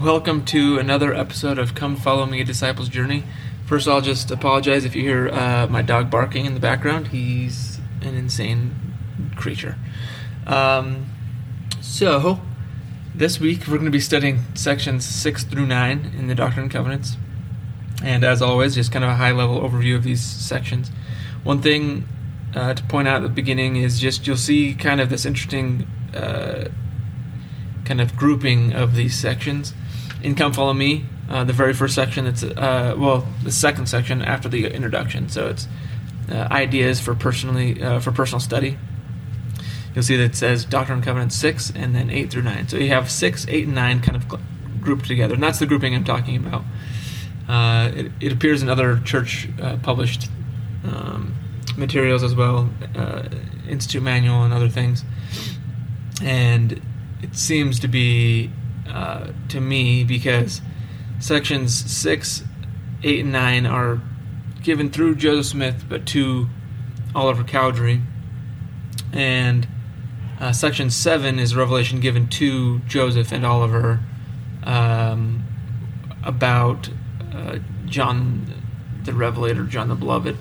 Welcome to another episode of Come Follow Me, a Disciple's Journey. First, I'll just apologize if you hear uh, my dog barking in the background. He's an insane creature. Um, so, this week we're going to be studying sections 6 through 9 in the Doctrine and Covenants. And as always, just kind of a high level overview of these sections. One thing uh, to point out at the beginning is just you'll see kind of this interesting uh, kind of grouping of these sections. In Come Follow Me, uh, the very first section, it's uh, well, the second section after the introduction. So it's uh, ideas for personally uh, for personal study. You'll see that it says Doctrine and Covenants six, and then eight through nine. So you have six, eight, and nine kind of grouped together, and that's the grouping I'm talking about. Uh, it, it, appears in other church uh, published um, materials as well, Institute Manual and other things, and it seems to be uh, to me because sections 6, 8, and 9 are given through Joseph Smith but to Oliver Cowdery. And uh, section 7 is revelation given to Joseph and Oliver um, about uh, John the Revelator, John the Beloved.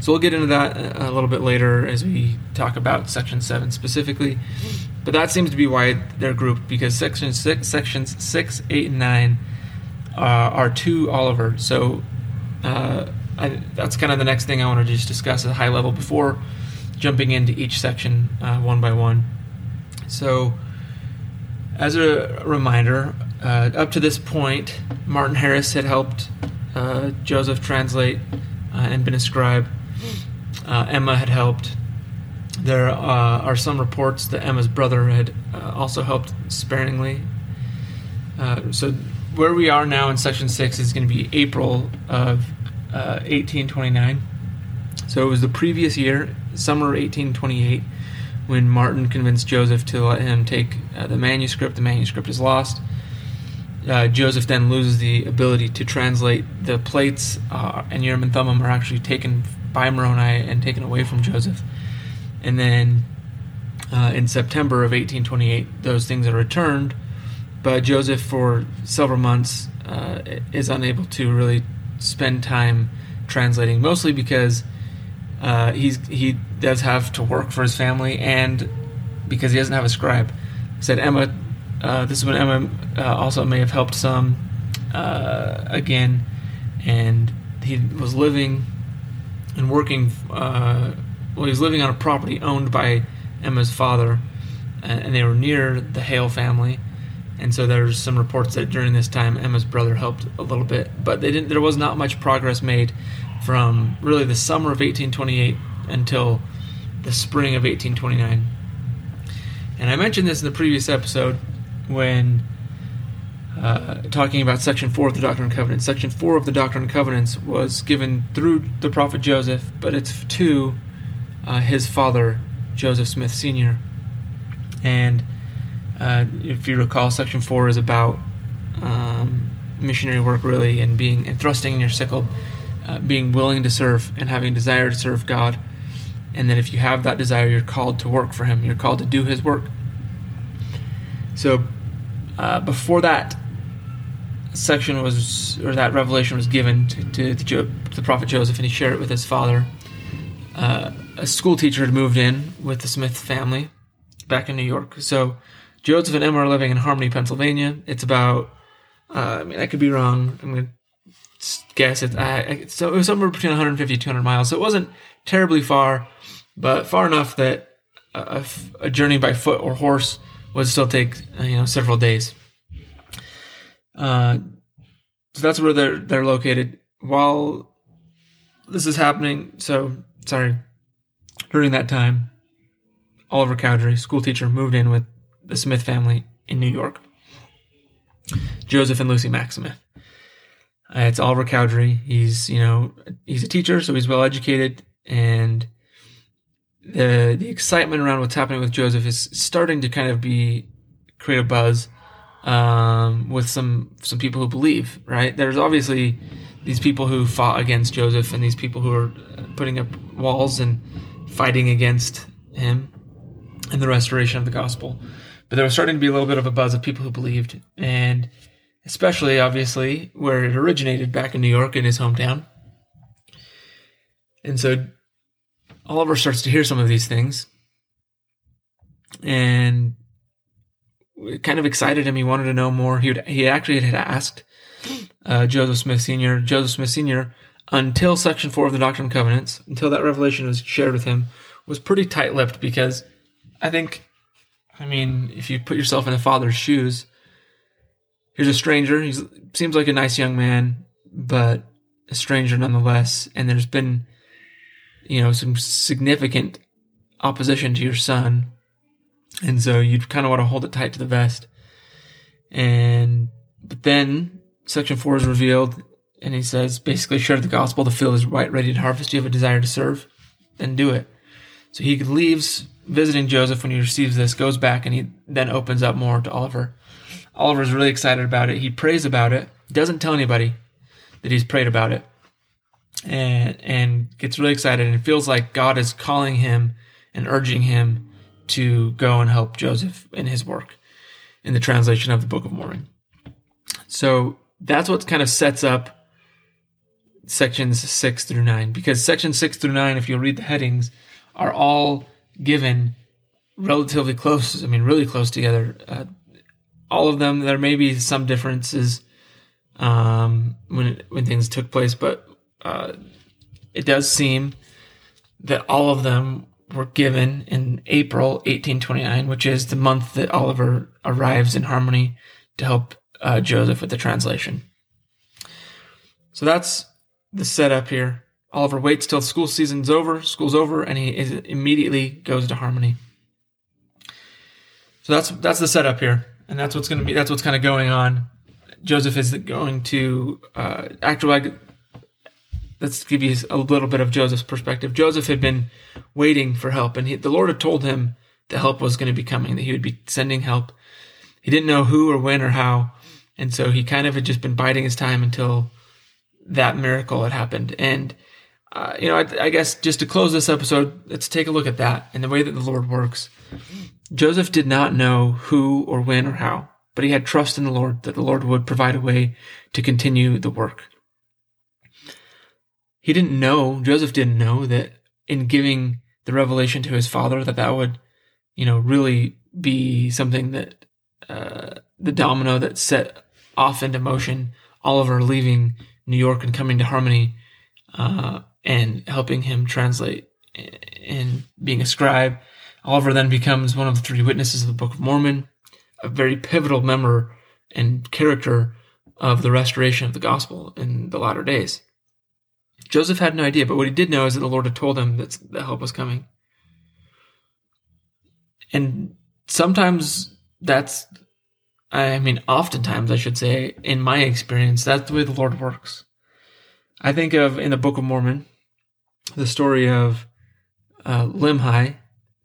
So we'll get into that a little bit later as we talk about section 7 specifically. But that seems to be why they're grouped because section six, sections six, eight, and nine uh, are to Oliver. So uh, I, that's kind of the next thing I want to just discuss at a high level before jumping into each section uh, one by one. So, as a reminder, uh, up to this point, Martin Harris had helped uh, Joseph translate uh, and been a scribe. Emma had helped there uh, are some reports that Emma's brother had uh, also helped sparingly. Uh, so, where we are now in section 6 is going to be April of 1829. Uh, so, it was the previous year, summer 1828, when Martin convinced Joseph to let him take uh, the manuscript. The manuscript is lost. Uh, Joseph then loses the ability to translate the plates, and Urim and Thummim are actually taken by Moroni and taken away from Joseph. And then uh, in September of 1828, those things are returned. But Joseph, for several months, uh, is unable to really spend time translating, mostly because uh, he does have to work for his family, and because he doesn't have a scribe. said Emma. Uh, this is when Emma uh, also may have helped some uh, again, and he was living and working well, he was living on a property owned by Emma's father, and they were near the Hale family. And so there's some reports that during this time Emma's brother helped a little bit, but they didn't. There was not much progress made from really the summer of 1828 until the spring of 1829. And I mentioned this in the previous episode when uh, talking about Section 4 of the Doctrine and Covenants. Section 4 of the Doctrine and Covenants was given through the prophet Joseph, but it's to uh, his father, Joseph Smith Sr. And uh, if you recall, Section 4 is about um, missionary work, really, and being and thrusting in your sickle, uh, being willing to serve and having desire to serve God. And that if you have that desire, you're called to work for Him, you're called to do His work. So, uh, before that section was, or that revelation was given to, to, to, jo- to the prophet Joseph, and he shared it with his father. Uh, a school teacher had moved in with the Smith family back in New York. So Joseph and Emma are living in Harmony, Pennsylvania. It's about, uh, I mean, I could be wrong. I'm going to guess it. I, so it was somewhere between 150 200 miles. So it wasn't terribly far, but far enough that a, a journey by foot or horse would still take, uh, you know, several days. Uh, so that's where they're they're located. While this is happening, so sorry, during that time, Oliver Cowdery, school teacher, moved in with the Smith family in New York. Joseph and Lucy Mack Smith. Uh, it's Oliver Cowdery. He's, you know, he's a teacher, so he's well educated, and the the excitement around what's happening with Joseph is starting to kind of be create a buzz um, with some some people who believe. Right? There's obviously these people who fought against Joseph, and these people who are putting up walls and fighting against him and the restoration of the gospel. but there was starting to be a little bit of a buzz of people who believed, and especially obviously where it originated back in New York in his hometown. And so Oliver starts to hear some of these things, and it kind of excited him. He wanted to know more. He would, he actually had asked uh, Joseph Smith Sr. Joseph Smith Sr. until Section Four of the Doctrine and Covenants, until that revelation was shared with him, was pretty tight-lipped because I think, I mean, if you put yourself in the father's shoes, here's a stranger. He seems like a nice young man, but a stranger nonetheless. And there's been, you know, some significant opposition to your son. And so you'd kind of want to hold it tight to the vest. And, but then section four is revealed and he says, basically, share the gospel. The field is right, ready to harvest. You have a desire to serve, then do it. So he leaves visiting Joseph when he receives this, goes back, and he then opens up more to Oliver. Oliver's really excited about it. He prays about it. Doesn't tell anybody that he's prayed about it. And and gets really excited and feels like God is calling him and urging him to go and help Joseph in his work in the translation of the Book of Mormon. So that's what kind of sets up sections six through nine. Because sections six through nine, if you read the headings, are all given relatively close. I mean, really close together. Uh, all of them. There may be some differences um, when when things took place, but uh, it does seem that all of them were given in April 1829, which is the month that Oliver arrives in Harmony to help uh, Joseph with the translation. So that's the setup here. Oliver waits till school season's over, school's over, and he is, immediately goes to Harmony. So that's that's the setup here and that's what's going to be that's what's kind of going on. Joseph is going to uh, actually. Let's give you a little bit of Joseph's perspective. Joseph had been waiting for help, and he, the Lord had told him the help was going to be coming, that he would be sending help. He didn't know who or when or how, and so he kind of had just been biding his time until that miracle had happened. And uh, you know, I, I guess just to close this episode, let's take a look at that and the way that the Lord works. Joseph did not know who or when or how, but he had trust in the Lord that the Lord would provide a way to continue the work. He didn't know, Joseph didn't know that in giving the revelation to his father that that would, you know, really be something that uh, the domino that set off into motion Oliver leaving New York and coming to Harmony uh, and helping him translate and being a scribe Oliver then becomes one of the three witnesses of the Book of Mormon, a very pivotal member and character of the restoration of the gospel in the latter days. Joseph had no idea, but what he did know is that the Lord had told him that the help was coming. And sometimes that's, I mean, oftentimes I should say, in my experience, that's the way the Lord works. I think of in the Book of Mormon, the story of uh, Limhi,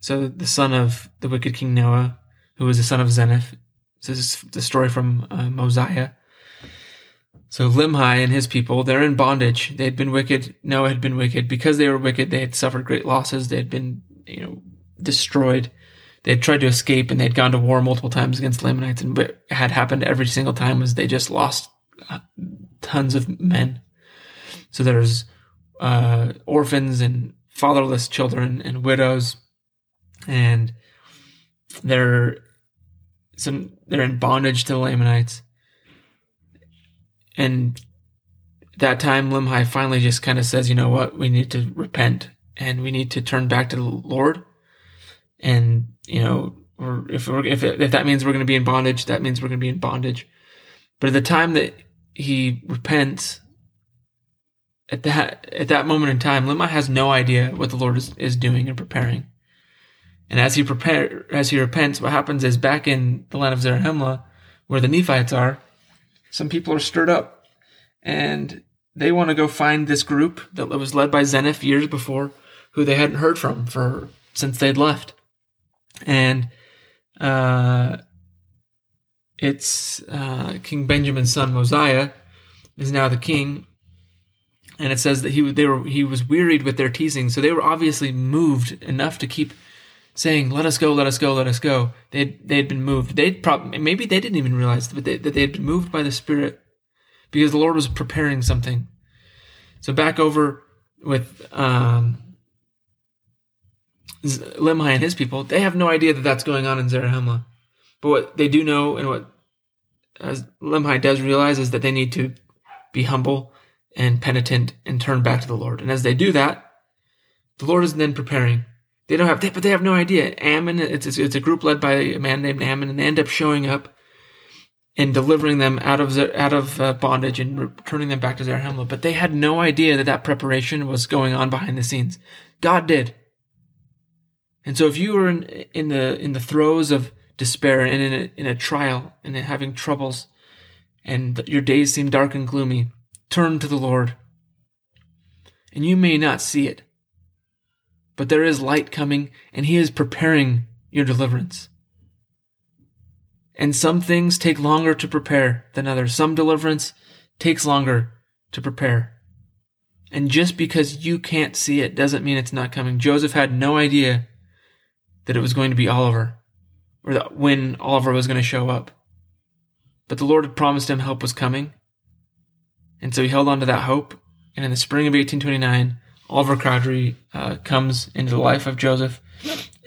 so the son of the wicked King Noah, who was the son of Zeniff. This is the story from uh, Mosiah. So Limhi and his people, they're in bondage. They had been wicked. Noah had been wicked. Because they were wicked, they had suffered great losses. They had been, you know, destroyed. They had tried to escape and they had gone to war multiple times against Lamanites. And what had happened every single time was they just lost uh, tons of men. So there's uh, orphans and fatherless children and widows and they're some they're in bondage to the Lamanites. And that time Limhi finally just kind of says, you know what, we need to repent and we need to turn back to the Lord. And, you know, or if if, if that means we're going to be in bondage, that means we're going to be in bondage. But at the time that he repents, at that at that moment in time, Limhi has no idea what the Lord is, is doing and preparing. And as he prepare, as he repents, what happens is back in the land of Zarahemla, where the Nephites are, some people are stirred up, and they want to go find this group that was led by Zeniff years before, who they hadn't heard from for since they'd left, and uh, it's uh, King Benjamin's son Mosiah is now the king, and it says that he they were he was wearied with their teasing, so they were obviously moved enough to keep saying, "Let us go, let us go, let us go." They they had been moved. They probably maybe they didn't even realize that they, that they had been moved by the Spirit because the Lord was preparing something. So back over with um, Limhi and his people, they have no idea that that's going on in Zarahemla. But what they do know, and what as does realize, is that they need to be humble and penitent and turn back to the Lord. And as they do that, the Lord is then preparing. They don't have, they, but they have no idea. Ammon, it's, it's a group led by a man named Ammon, and they end up showing up and delivering them out of out of uh, bondage and returning them back to Zarahemla. But they had no idea that that preparation was going on behind the scenes. God did. And so, if you are in, in the in the throes of despair and in a, in a trial and having troubles, and your days seem dark and gloomy, turn to the Lord. And you may not see it, but there is light coming, and He is preparing your deliverance. And some things take longer to prepare than others. Some deliverance takes longer to prepare. And just because you can't see it doesn't mean it's not coming. Joseph had no idea that it was going to be Oliver or that when Oliver was going to show up. But the Lord had promised him help was coming. And so he held on to that hope. And in the spring of 1829, Oliver Cowdery uh, comes into the life of Joseph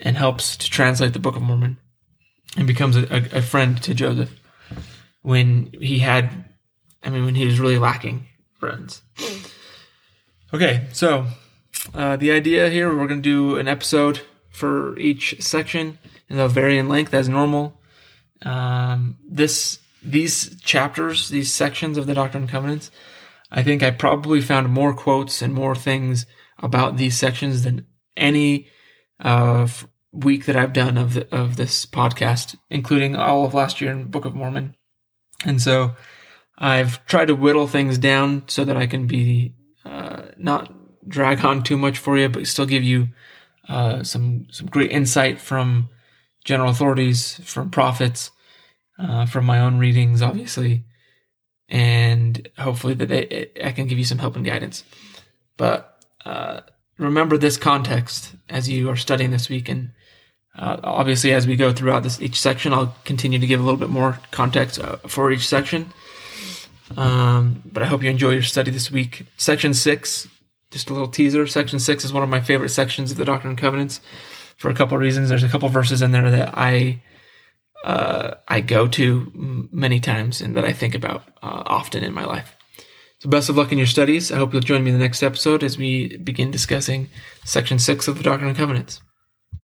and helps to translate the Book of Mormon and becomes a, a, a friend to Joseph when he had, I mean, when he was really lacking friends. Okay, so uh, the idea here, we're going to do an episode for each section, and they'll vary in length as normal. Um, this these chapters, these sections of the Doctrine and Covenants, I think I probably found more quotes and more things about these sections than any uh, week that I've done of the, of this podcast, including all of last year in Book of Mormon. And so I've tried to whittle things down so that I can be uh, not drag on too much for you, but still give you uh, some some great insight from general authorities, from prophets, uh, from my own readings, obviously, and hopefully that they, I can give you some help and guidance. But uh, remember this context as you are studying this week, and uh, obviously, as we go throughout this each section, I'll continue to give a little bit more context uh, for each section. Um, but I hope you enjoy your study this week. Section six, just a little teaser. Section six is one of my favorite sections of the Doctrine and Covenants for a couple of reasons. There's a couple verses in there that I uh, I go to many times and that I think about uh, often in my life. So, best of luck in your studies. I hope you'll join me in the next episode as we begin discussing Section six of the Doctrine and Covenants.